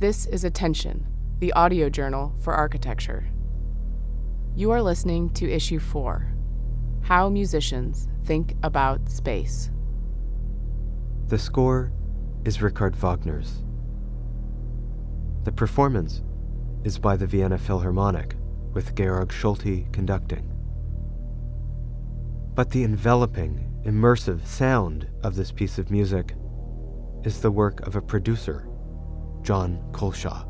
This is Attention, the audio journal for architecture. You are listening to Issue 4 How Musicians Think About Space. The score is Richard Wagner's. The performance is by the Vienna Philharmonic, with Georg Solti conducting. But the enveloping, immersive sound of this piece of music is the work of a producer, John Culshaw.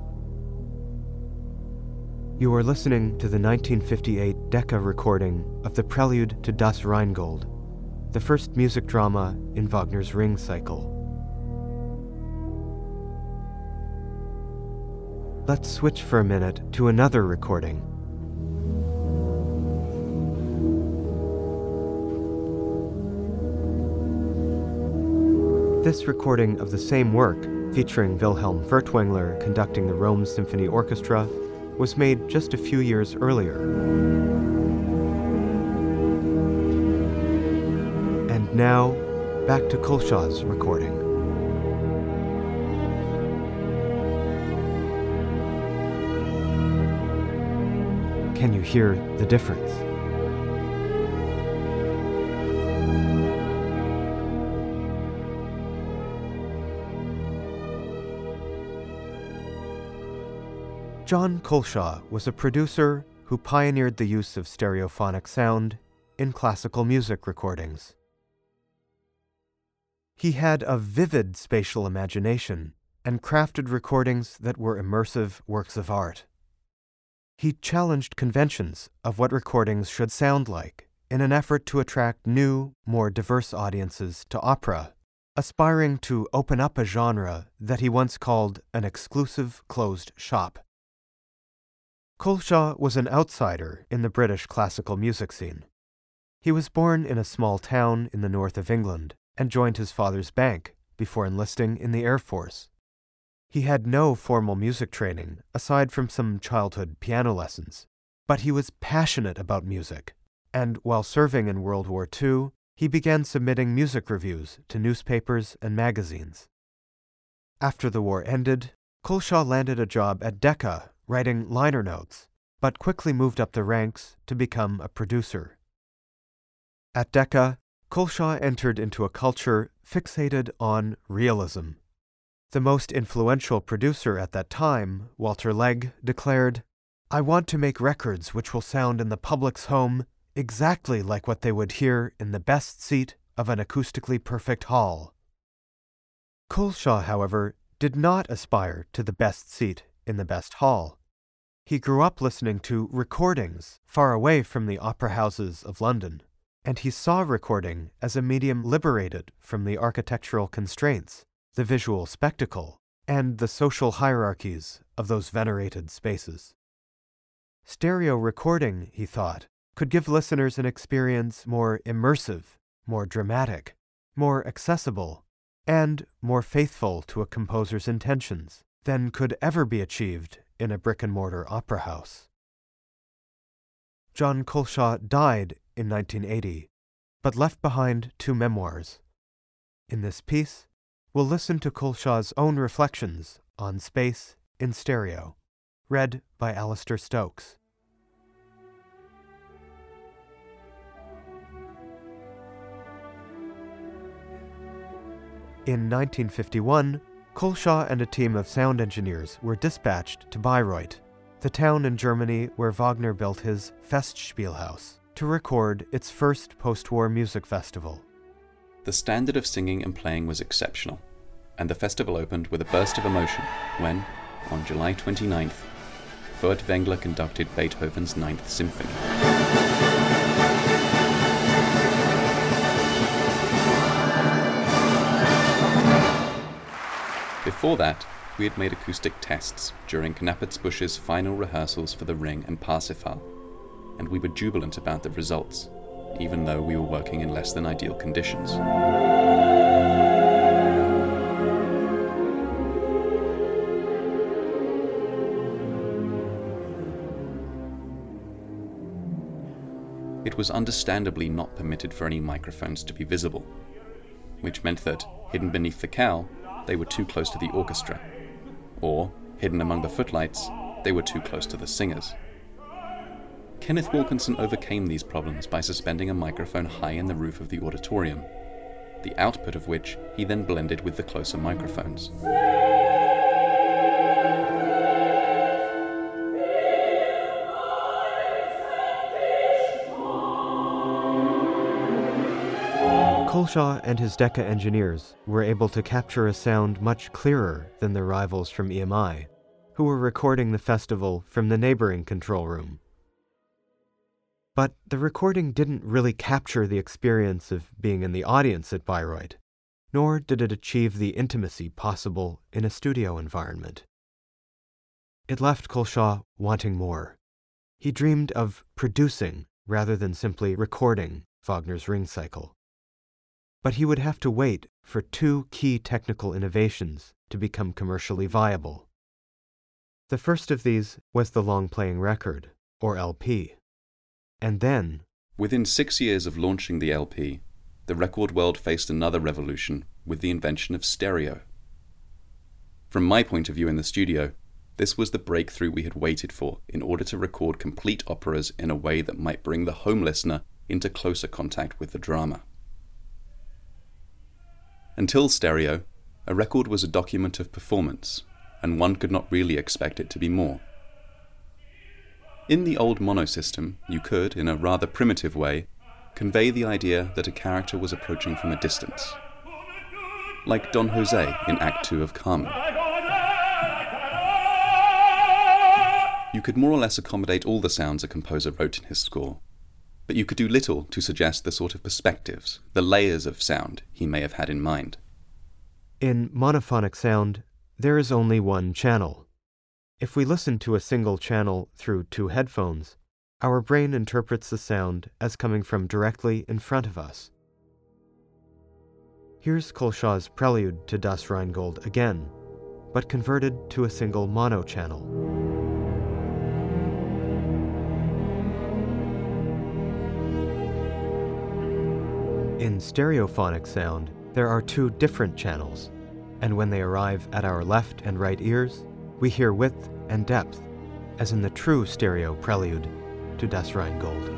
You are listening to the 1958 Decca recording of the prelude to Das Rheingold, the first music drama in Wagner's Ring cycle. Let's switch for a minute to another recording. This recording of the same work, featuring Wilhelm Furtwängler conducting the Rome Symphony Orchestra, was made just a few years earlier. And now, back to Culshaw's recording. Can you hear the difference? John Culshaw was a producer who pioneered the use of stereophonic sound in classical music recordings. He had a vivid spatial imagination and crafted recordings that were immersive works of art. He challenged conventions of what recordings should sound like in an effort to attract new, more diverse audiences to opera, aspiring to open up a genre that he once called an exclusive closed shop. Culshaw was an outsider in the British classical music scene. He was born in a small town in the north of England and joined his father's bank before enlisting in the Air Force. He had no formal music training aside from some childhood piano lessons, but he was passionate about music, and while serving in World War II, he began submitting music reviews to newspapers and magazines. After the war ended, Culshaw landed a job at Decca writing liner notes, but quickly moved up the ranks to become a producer. At Decca, Culshaw entered into a culture fixated on realism. The most influential producer at that time, Walter Legg, declared, I want to make records which will sound in the public's home exactly like what they would hear in the best seat of an acoustically perfect hall. Culshaw, however, did not aspire to the best seat in the best hall. He grew up listening to recordings far away from the opera houses of London, and he saw recording as a medium liberated from the architectural constraints, the visual spectacle, and the social hierarchies of those venerated spaces. Stereo recording, he thought, could give listeners an experience more immersive, more dramatic, more accessible, and more faithful to a composer's intentions than could ever be achieved in a brick and mortar opera house. John Culshaw died in 1980, but left behind two memoirs. In this piece, we'll listen to Culshaw's own reflections on space in stereo, read by Alistair Stokes. In 1951, Culshaw and a team of sound engineers were dispatched to Bayreuth, the town in Germany where Wagner built his Festspielhaus, to record its first post war music festival. The standard of singing and playing was exceptional, and the festival opened with a burst of emotion when, on July 29th, Furtwängler conducted Beethoven's Ninth Symphony. Before that, we had made acoustic tests during Knappertsbusch's final rehearsals for The Ring and Parsifal, and we were jubilant about the results, even though we were working in less than ideal conditions. It was understandably not permitted for any microphones to be visible, which meant that, hidden beneath the cowl, they were too close to the orchestra, or, hidden among the footlights, they were too close to the singers. Kenneth Wilkinson overcame these problems by suspending a microphone high in the roof of the auditorium, the output of which he then blended with the closer microphones. Culshaw and his Decca engineers were able to capture a sound much clearer than their rivals from EMI, who were recording the festival from the neighboring control room. But the recording didn't really capture the experience of being in the audience at Bayreuth, nor did it achieve the intimacy possible in a studio environment. It left Culshaw wanting more. He dreamed of producing rather than simply recording Wagner's Ring Cycle but he would have to wait for two key technical innovations to become commercially viable. The first of these was the long playing record, or LP. And then, within six years of launching the LP, the record world faced another revolution with the invention of stereo. From my point of view in the studio, this was the breakthrough we had waited for in order to record complete operas in a way that might bring the home listener into closer contact with the drama. Until stereo, a record was a document of performance, and one could not really expect it to be more. In the old mono system, you could, in a rather primitive way, convey the idea that a character was approaching from a distance. Like Don Jose in Act 2 of Carmen. You could more or less accommodate all the sounds a composer wrote in his score, but you could do little to suggest the sort of perspectives, the layers of sound he may have had in mind. In monophonic sound, there is only one channel. If we listen to a single channel through two headphones, our brain interprets the sound as coming from directly in front of us. Here's Culshaw's prelude to Das Rheingold again, but converted to a single mono channel. In stereophonic sound, there are two different channels, and when they arrive at our left and right ears, we hear width and depth, as in the true stereo prelude to Das Rheingold.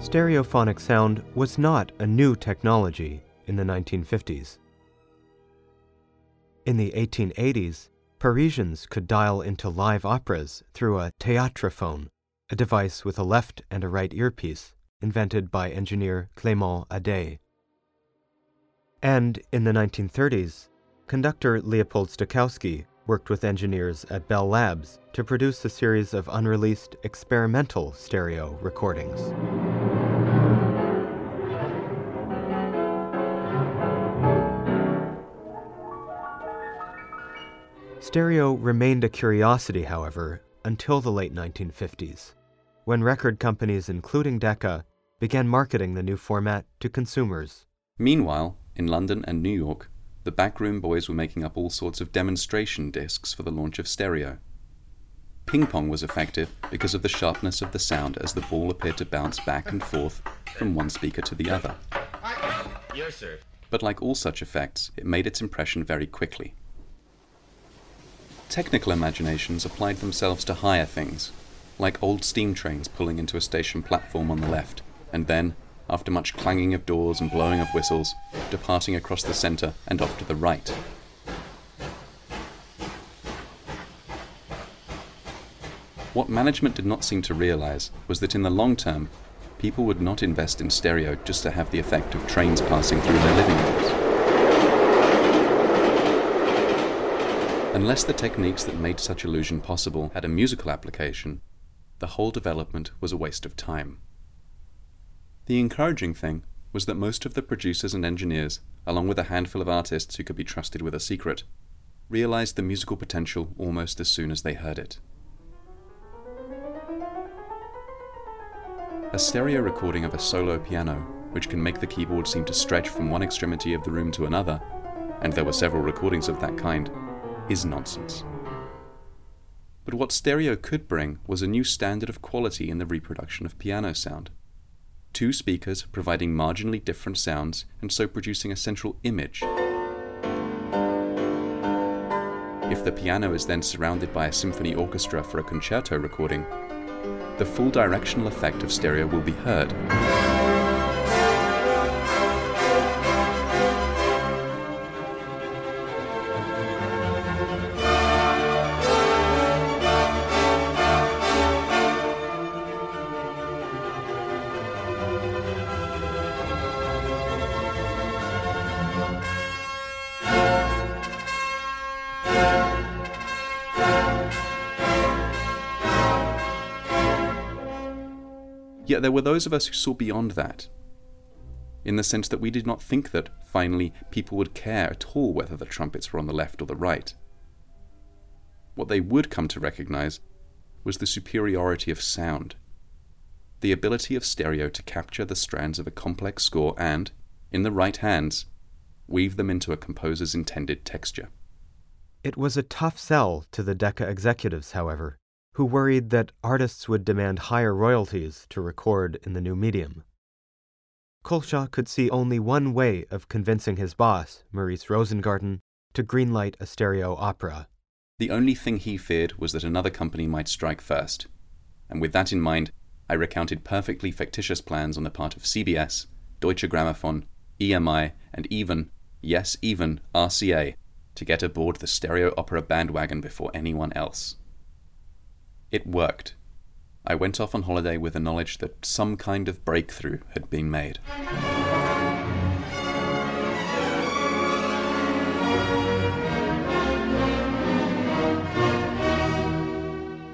Stereophonic sound was not a new technology in the 1950s. In the 1880s, Parisians could dial into live operas through a théâtrophone, a device with a left and a right earpiece, invented by engineer Clément Ader. And in the 1930s, conductor Leopold Stokowski worked with engineers at Bell Labs to produce a series of unreleased experimental stereo recordings. Stereo remained a curiosity, however, until the late 1950s, when record companies, including Decca, began marketing the new format to consumers. Meanwhile, in London and New York, the backroom boys were making up all sorts of demonstration discs for the launch of stereo. Ping pong was effective because of the sharpness of the sound as the ball appeared to bounce back and forth from one speaker to the other. Yes, sir. But like all such effects, it made its impression very quickly. Technical imaginations applied themselves to higher things, like old steam trains pulling into a station platform on the left, and then, after much clanging of doors and blowing of whistles, departing across the centre and off to the right. What management did not seem to realise was that in the long term, people would not invest in stereo just to have the effect of trains passing through their living rooms. Unless the techniques that made such illusion possible had a musical application, the whole development was a waste of time. The encouraging thing was that most of the producers and engineers, along with a handful of artists who could be trusted with a secret, realized the musical potential almost as soon as they heard it. A stereo recording of a solo piano, which can make the keyboard seem to stretch from one extremity of the room to another, and there were several recordings of that kind, is nonsense. But what stereo could bring was a new standard of quality in the reproduction of piano sound. Two speakers providing marginally different sounds and so producing a central image. If the piano is then surrounded by a symphony orchestra for a concerto recording, the full directional effect of stereo will be heard. Yet there were those of us who saw beyond that, in the sense that we did not think that, finally, people would care at all whether the trumpets were on the left or the right. What they would come to recognize was the superiority of sound, the ability of stereo to capture the strands of a complex score and, in the right hands, weave them into a composer's intended texture. It was a tough sell to the Decca executives, however who worried that artists would demand higher royalties to record in the new medium. Culshaw could see only one way of convincing his boss, Maurice Rosengarten, to greenlight a stereo opera. The only thing he feared was that another company might strike first. And with that in mind, I recounted perfectly fictitious plans on the part of CBS, Deutsche Grammophon, EMI, and even, yes, even RCA, to get aboard the stereo opera bandwagon before anyone else. It worked. I went off on holiday with the knowledge that some kind of breakthrough had been made.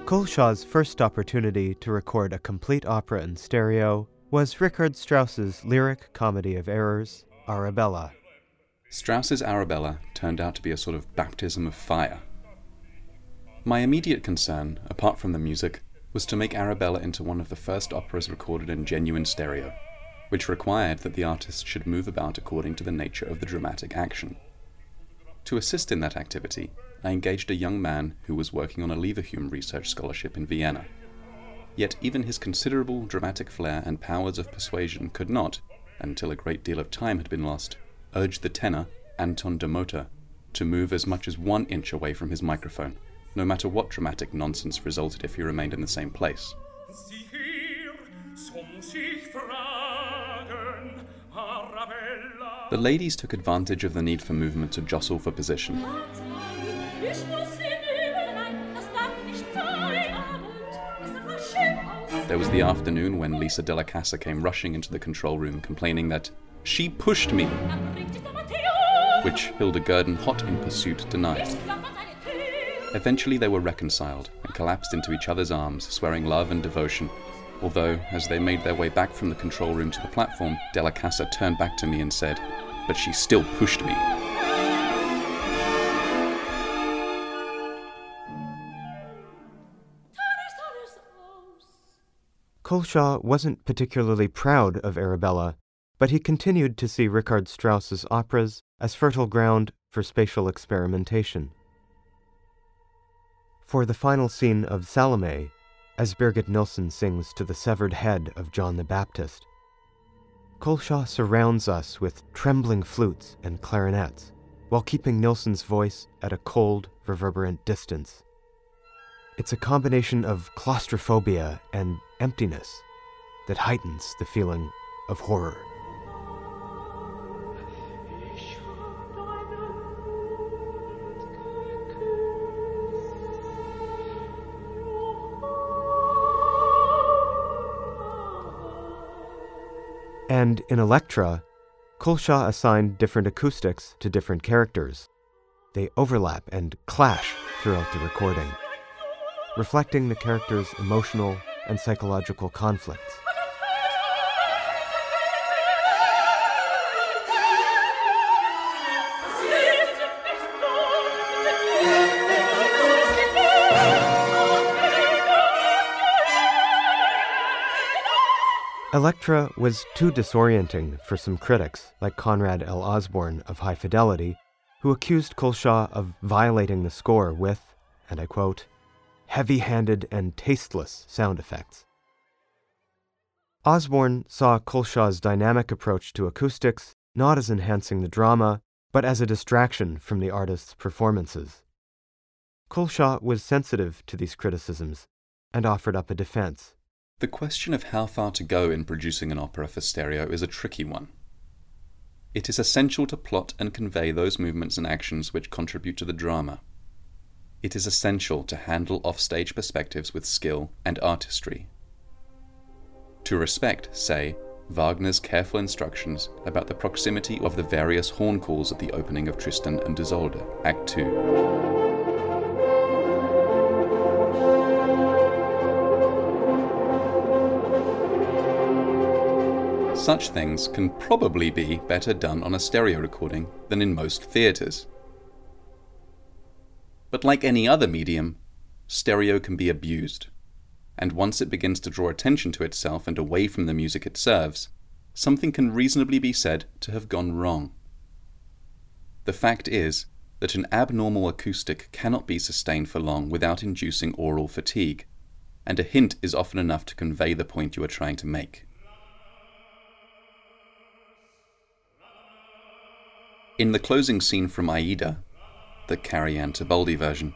Culshaw's first opportunity to record a complete opera in stereo was Richard Strauss's lyric comedy of errors, Arabella. Strauss's Arabella turned out to be a sort of baptism of fire. My immediate concern, apart from the music, was to make Arabella into one of the first operas recorded in genuine stereo, which required that the artist should move about according to the nature of the dramatic action. To assist in that activity, I engaged a young man who was working on a Leverhulme research scholarship in Vienna. Yet even his considerable dramatic flair and powers of persuasion could not, until a great deal of time had been lost, urge the tenor, Anton Dermota, to move as much as one inch away from his microphone no matter what dramatic nonsense resulted if he remained in the same place. The ladies took advantage of the need for movement to jostle for position. There was the afternoon when Lisa Della Casa came rushing into the control room complaining that she pushed me, which Hilde Gueden, hot in pursuit, denied. Eventually, they were reconciled and collapsed into each other's arms, swearing love and devotion. Although, as they made their way back from the control room to the platform, Della Casa turned back to me and said, But she still pushed me. Culshaw wasn't particularly proud of Arabella, but he continued to see Richard Strauss's operas as fertile ground for spatial experimentation. For the final scene of Salome, as Birgit Nilsson sings to the severed head of John the Baptist, Culshaw surrounds us with trembling flutes and clarinets, while keeping Nilsson's voice at a cold, reverberant distance. It's a combination of claustrophobia and emptiness that heightens the feeling of horror. And in Elektra, Culshaw assigned different acoustics to different characters. They overlap and clash throughout the recording, reflecting the characters' emotional and psychological conflicts. Elektra was too disorienting for some critics, like Conrad L. Osborne of High Fidelity, who accused Culshaw of violating the score with, and I quote, heavy handed and tasteless sound effects. Osborne saw Culshaw's dynamic approach to acoustics not as enhancing the drama, but as a distraction from the artist's performances. Culshaw was sensitive to these criticisms and offered up a defense. The question of how far to go in producing an opera for stereo is a tricky one. It is essential to plot and convey those movements and actions which contribute to the drama. It is essential to handle offstage perspectives with skill and artistry. To respect, say, Wagner's careful instructions about the proximity of the various horn calls at the opening of Tristan and Isolde, Act 2. Such things can probably be better done on a stereo recording than in most theatres. But like any other medium, stereo can be abused, and once it begins to draw attention to itself and away from the music it serves, something can reasonably be said to have gone wrong. The fact is that an abnormal acoustic cannot be sustained for long without inducing aural fatigue, and a hint is often enough to convey the point you are trying to make. In the closing scene from Aida, the Karajan Tebaldi version,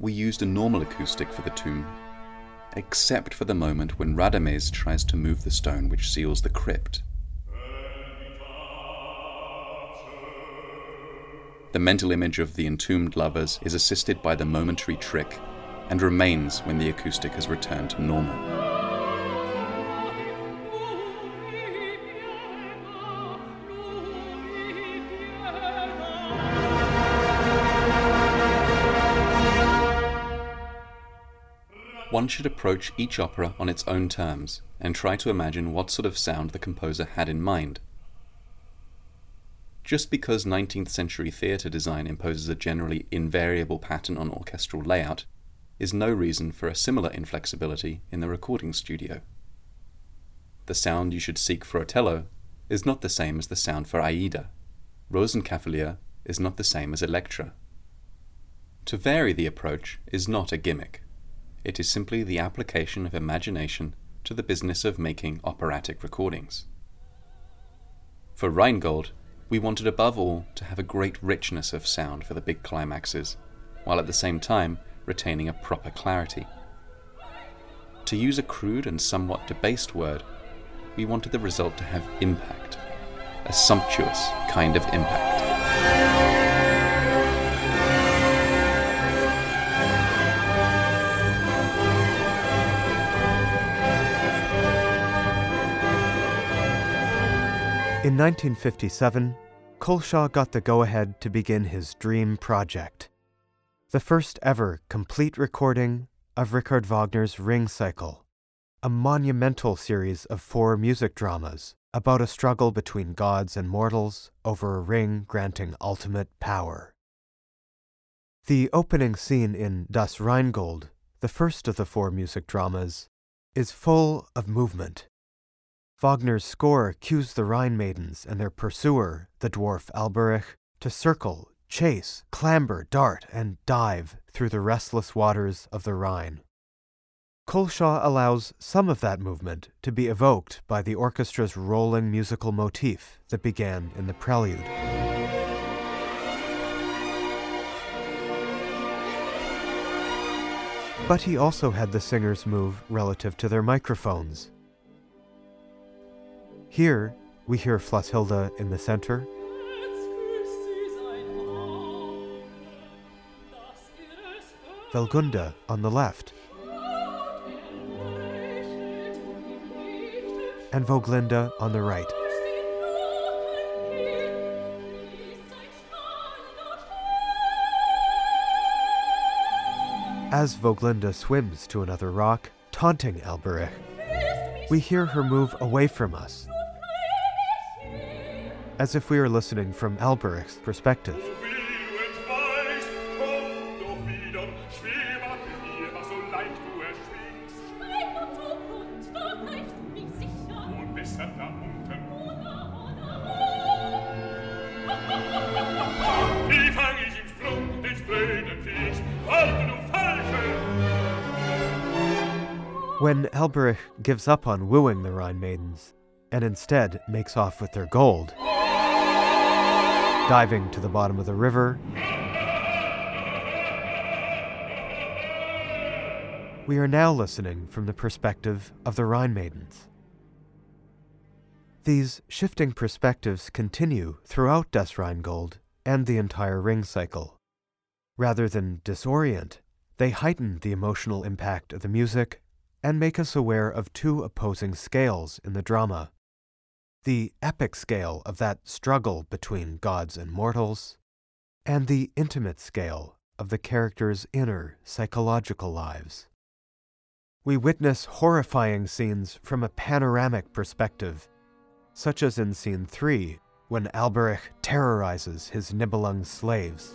we used a normal acoustic for the tomb, except for the moment when Radames tries to move the stone which seals the crypt. The mental image of the entombed lovers is assisted by the momentary trick and remains when the acoustic has returned to normal. One should approach each opera on its own terms and try to imagine what sort of sound the composer had in mind. Just because 19th century theatre design imposes a generally invariable pattern on orchestral layout is no reason for a similar inflexibility in the recording studio. The sound you should seek for Otello is not the same as the sound for Aida. Rosenkavalier is not the same as Elektra. To vary the approach is not a gimmick. It is simply the application of imagination to the business of making operatic recordings. For Rheingold, we wanted above all to have a great richness of sound for the big climaxes, while at the same time retaining a proper clarity. To use a crude and somewhat debased word, we wanted the result to have impact, a sumptuous kind of impact. In 1957, Culshaw got the go ahead to begin his dream project the first ever complete recording of Richard Wagner's Ring Cycle, a monumental series of four music dramas about a struggle between gods and mortals over a ring granting ultimate power. The opening scene in Das Rheingold, the first of the four music dramas, is full of movement Wagner's score cues the Rhine maidens and their pursuer, the dwarf Alberich, to circle, chase, clamber, dart, and dive through the restless waters of the Rhine. Culshaw allows some of that movement to be evoked by the orchestra's rolling musical motif that began in the prelude. But he also had the singers move relative to their microphones, here, we hear Flosshilde in the center. Wellgunde on the left. And Woglinde on the right. As Woglinde swims to another rock, taunting Alberich, we hear her move away from us as if we were listening from Alberich's perspective. When Alberich gives up on wooing the Rhine maidens and instead makes off with their gold, diving to the bottom of the river, we are now listening from the perspective of the Rhine maidens. These shifting perspectives continue throughout Das Rheingold and the entire ring cycle. Rather than disorient, they heighten the emotional impact of the music and make us aware of two opposing scales in the drama the epic scale of that struggle between gods and mortals, and the intimate scale of the characters' inner psychological lives. We witness horrifying scenes from a panoramic perspective, such as in scene 3 when Alberich terrorizes his Nibelung slaves.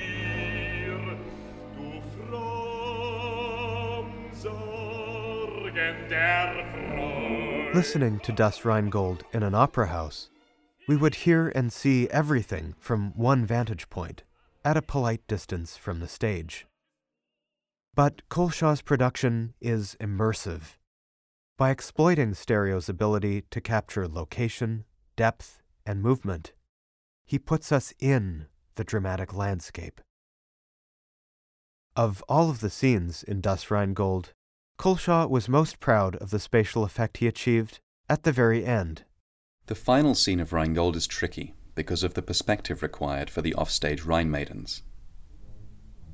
Listening to Das Rheingold in an opera house, we would hear and see everything from one vantage point, at a polite distance from the stage. But Culshaw's production is immersive. By exploiting stereo's ability to capture location, depth, and movement, he puts us in the dramatic landscape. Of all of the scenes in Das Rheingold, Culshaw was most proud of the spatial effect he achieved at the very end. The final scene of Rheingold is tricky because of the perspective required for the offstage Rhine maidens.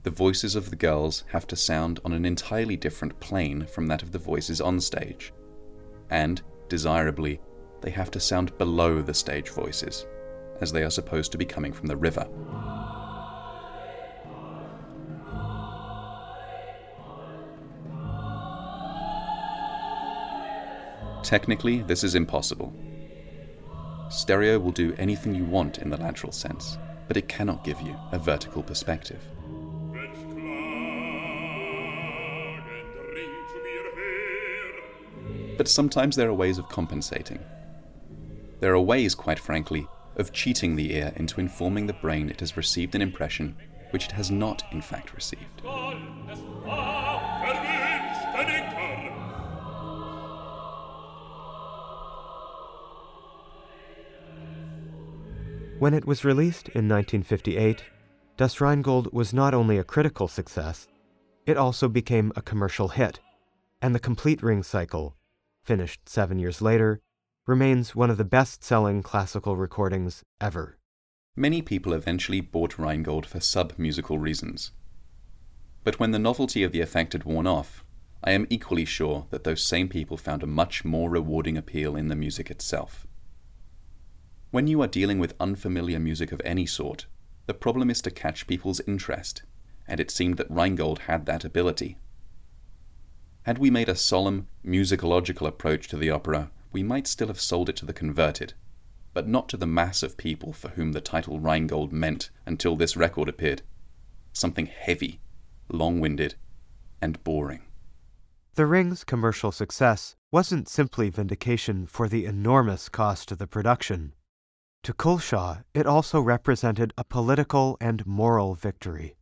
The voices of the girls have to sound on an entirely different plane from that of the voices on stage, and, desirably, they have to sound below the stage voices, as they are supposed to be coming from the river. Technically, this is impossible. Stereo will do anything you want in the lateral sense, but it cannot give you a vertical perspective. But sometimes there are ways of compensating. There are ways, quite frankly, of cheating the ear into informing the brain it has received an impression which it has not, in fact, received. When it was released in 1958, Das Rheingold was not only a critical success, it also became a commercial hit, and the complete ring cycle, finished seven years later, remains one of the best selling classical recordings ever. Many people eventually bought Rheingold for sub musical reasons. But when the novelty of the effect had worn off, I am equally sure that those same people found a much more rewarding appeal in the music itself. When you are dealing with unfamiliar music of any sort, the problem is to catch people's interest, and it seemed that Rheingold had that ability. Had we made a solemn, musicological approach to the opera, we might still have sold it to the converted, but not to the mass of people for whom the title Rheingold meant until this record appeared something heavy, long winded, and boring. The Ring's commercial success wasn't simply vindication for the enormous cost of the production. To Culshaw, it also represented a political and moral victory.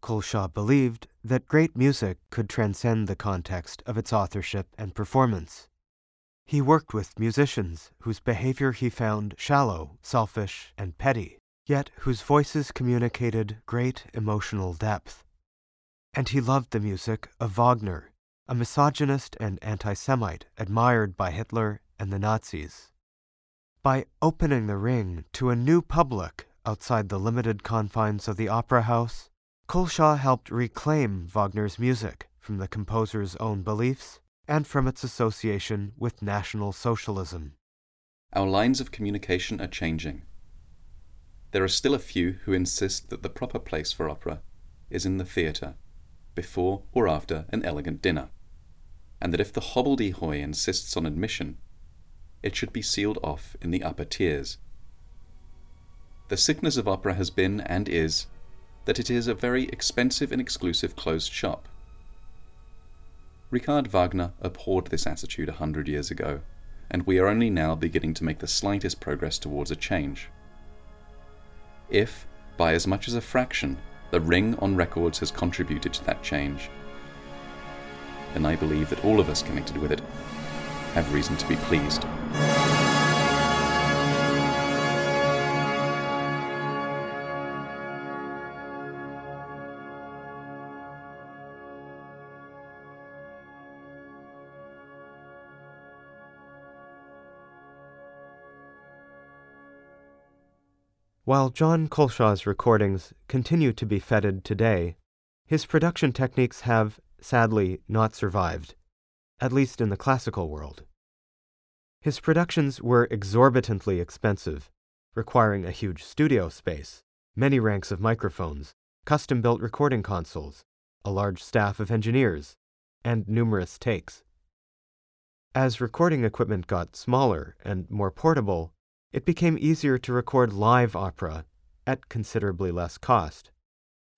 Culshaw believed that great music could transcend the context of its authorship and performance. He worked with musicians whose behavior he found shallow, selfish, and petty. yet whose voices communicated great emotional depth. And he loved the music of Wagner, a misogynist and anti Semite admired by Hitler and the Nazis. By opening the ring to a new public outside the limited confines of the opera house, Culshaw helped reclaim Wagner's music from the composer's own beliefs and from its association with National Socialism. Our lines of communication are changing. There are still a few who insist that the proper place for opera is in the theatre, before or after an elegant dinner, and that if the hobbledehoy insists on admission, it should be sealed off in the upper tiers. The sickness of opera has been and is that it is a very expensive and exclusive closed shop. Richard Wagner abhorred this attitude a hundred years ago, and we are only now beginning to make the slightest progress towards a change. If, by as much as a fraction, the ring on records has contributed to that change, then I believe that all of us connected with it have reason to be pleased. While John Culshaw's recordings continue to be feted today, his production techniques have, sadly, not survived, at least in the classical world. His productions were exorbitantly expensive, requiring a huge studio space, many ranks of microphones, custom built recording consoles, a large staff of engineers, and numerous takes. As recording equipment got smaller and more portable, it became easier to record live opera at considerably less cost.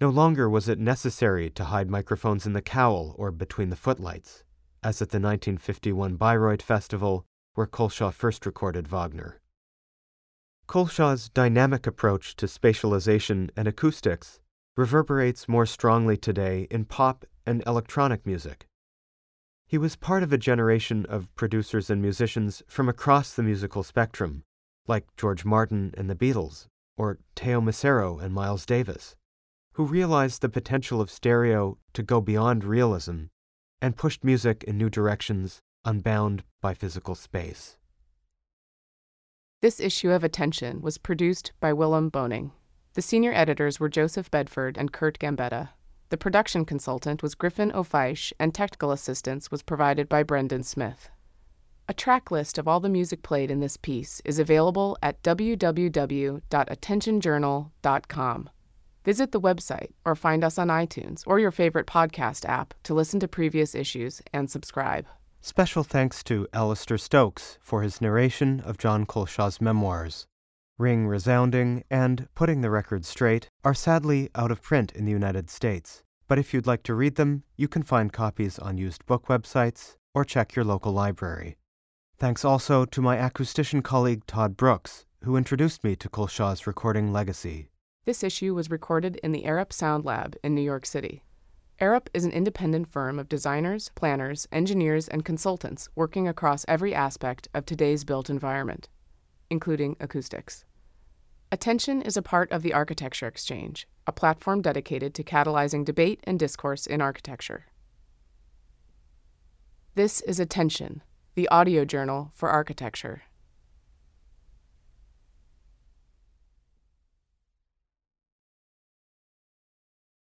No longer was it necessary to hide microphones in the cowl or between the footlights, as at the 1951 Bayreuth Festival, where Culshaw first recorded Wagner. Culshaw's dynamic approach to spatialization and acoustics reverberates more strongly today in pop and electronic music. He was part of a generation of producers and musicians from across the musical spectrum like George Martin and the Beatles, or Teo Macero and Miles Davis, who realized the potential of stereo to go beyond realism and pushed music in new directions unbound by physical space. This issue of Attention was produced by Willem Boning. The senior editors were Joseph Bedford and Curt Gambetta. The production consultant was Griffin O'Feish, and technical assistance was provided by Brendan Smith. A track list of all the music played in this piece is available at www.attentionjournal.com. Visit the website or find us on iTunes or your favorite podcast app to listen to previous issues and subscribe. Special thanks to Alistair Stokes for his narration of John Culshaw's memoirs. Ring Resounding and Putting the Record Straight are sadly out of print in the United States, but if you'd like to read them, you can find copies on used book websites or check your local library. Thanks also to my acoustician colleague Todd Brooks, who introduced me to Culshaw's recording legacy. This issue was recorded in the Arup Sound Lab in New York City. Arup is an independent firm of designers, planners, engineers, and consultants working across every aspect of today's built environment, including acoustics. Attention is a part of the Architecture Exchange, a platform dedicated to catalyzing debate and discourse in architecture. This is Attention the audio journal for architecture.